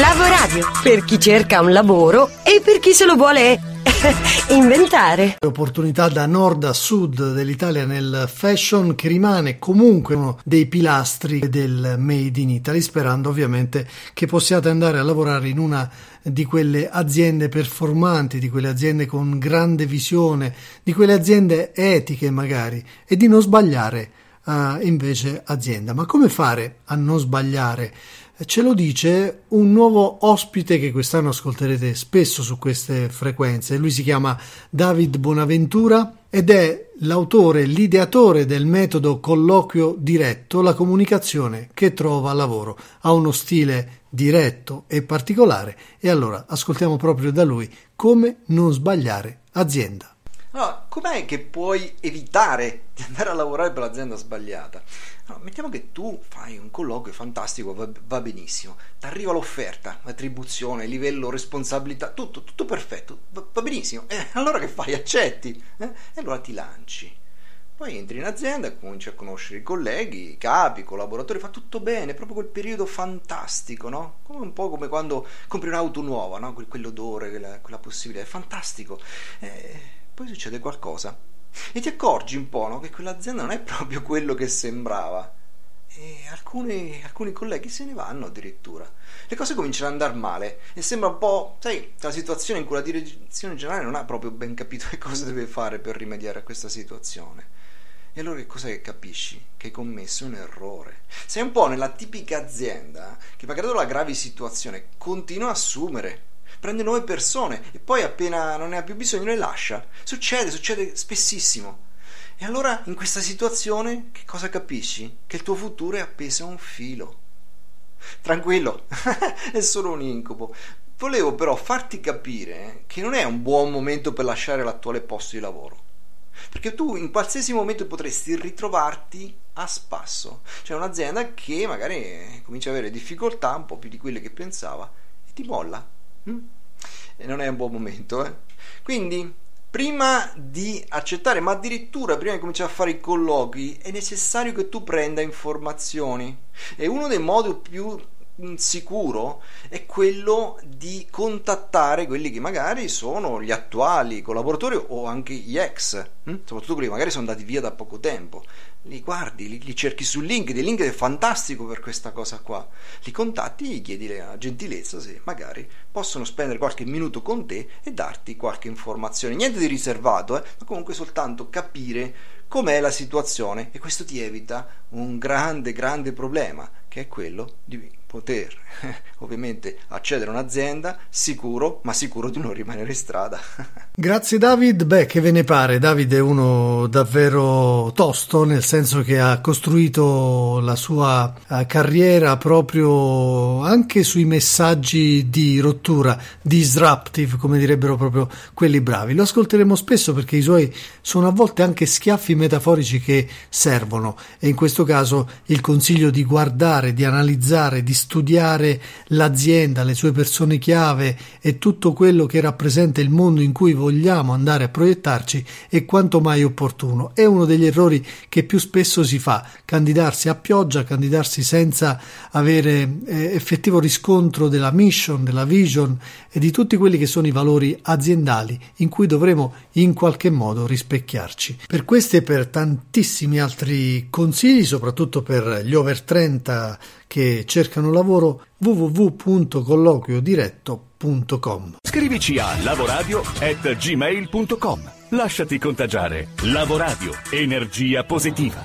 Lavoradio, per chi cerca un lavoro e per chi se lo vuole inventare. Opportunità da nord a sud dell'Italia nel fashion che rimane comunque uno dei pilastri del Made in Italy, sperando ovviamente che possiate andare a lavorare in una di quelle aziende performanti, di quelle aziende con grande visione, di quelle aziende etiche magari e di non sbagliare uh, invece azienda. Ma come fare a non sbagliare? Ce lo dice un nuovo ospite che quest'anno ascolterete spesso su queste frequenze. Lui si chiama David Bonaventura ed è l'autore, l'ideatore del metodo colloquio diretto, la comunicazione che trova lavoro. Ha uno stile diretto e particolare e allora ascoltiamo proprio da lui come non sbagliare azienda. Com'è che puoi evitare di andare a lavorare per l'azienda sbagliata? Allora, mettiamo che tu fai un colloquio fantastico, va, va benissimo, ti arriva l'offerta, l'attribuzione, livello, responsabilità, tutto, tutto perfetto, va, va benissimo. E allora che fai? Accetti? Eh? E allora ti lanci. Poi entri in azienda, cominci a conoscere i colleghi, i capi, i collaboratori, fa tutto bene, proprio quel periodo fantastico, no? Come un po' come quando compri un'auto nuova, no? Quell'odore, quella, quella possibilità, è fantastico. Eh, poi succede qualcosa e ti accorgi un po' no, che quell'azienda non è proprio quello che sembrava. E alcuni, alcuni, colleghi se ne vanno addirittura. Le cose cominciano ad andare male e sembra un po', sai, la situazione in cui la direzione generale non ha proprio ben capito che cosa deve fare per rimediare a questa situazione. E allora che cosa che capisci? Che hai commesso un errore. Sei un po' nella tipica azienda che, malgrado la grave situazione, continua a assumere prende nuove persone e poi appena non ne ha più bisogno le lascia. Succede, succede spessissimo. E allora in questa situazione che cosa capisci? Che il tuo futuro è appeso a un filo. Tranquillo, è solo un incubo. Volevo però farti capire che non è un buon momento per lasciare l'attuale posto di lavoro. Perché tu in qualsiasi momento potresti ritrovarti a spasso. C'è un'azienda che magari comincia ad avere difficoltà, un po' più di quelle che pensava, e ti molla? E non è un buon momento, eh? Quindi, prima di accettare, ma addirittura prima di cominciare a fare i colloqui, è necessario che tu prenda informazioni. E uno dei modi più mm, sicuro è quello di contattare quelli che magari sono gli attuali collaboratori o anche gli ex, hm? soprattutto quelli che magari sono andati via da poco tempo li guardi, li, li, cerchi su LinkedIn, LinkedIn è fantastico per questa cosa qua. Li contatti, gli chiedi la gentilezza se magari possono spendere qualche minuto con te e darti qualche informazione. Niente di riservato, eh, ma comunque soltanto capire com'è la situazione e questo ti evita un grande, grande problema che è quello di poter ovviamente accedere a un'azienda sicuro, ma sicuro di non rimanere in strada. Grazie David, beh che ve ne pare? David è uno davvero tosto, nel senso che ha costruito la sua uh, carriera proprio anche sui messaggi di rottura, disruptive, come direbbero proprio quelli bravi. Lo ascolteremo spesso perché i suoi sono a volte anche schiaffi metaforici che servono e in questo caso il consiglio di guardare, di analizzare, di studiare l'azienda, le sue persone chiave e tutto quello che rappresenta il mondo in cui vogliamo andare a proiettarci è quanto mai opportuno. È uno degli errori che più spesso si fa, candidarsi a pioggia, candidarsi senza avere eh, effettivo riscontro della mission, della vision e di tutti quelli che sono i valori aziendali in cui dovremo in qualche modo rispecchiarci. Per questi e per tantissimi altri consigli, soprattutto per gli over 30 che cercano lavoro www.colloquiodiretto.com. Scrivici a lavoradio@gmail.com. Lasciati contagiare. Lavoradio, energia positiva.